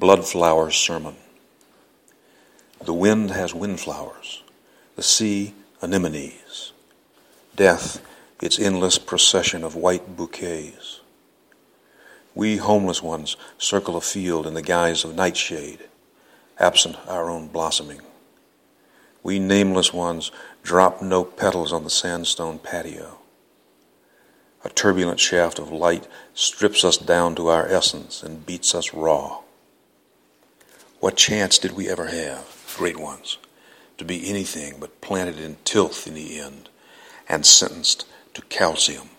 Bloodflower's sermon. The wind has windflowers, the sea anemones, death its endless procession of white bouquets. We homeless ones circle a field in the guise of nightshade, absent our own blossoming. We nameless ones drop no petals on the sandstone patio. A turbulent shaft of light strips us down to our essence and beats us raw. What chance did we ever have, great ones, to be anything but planted in tilth in the end and sentenced to calcium?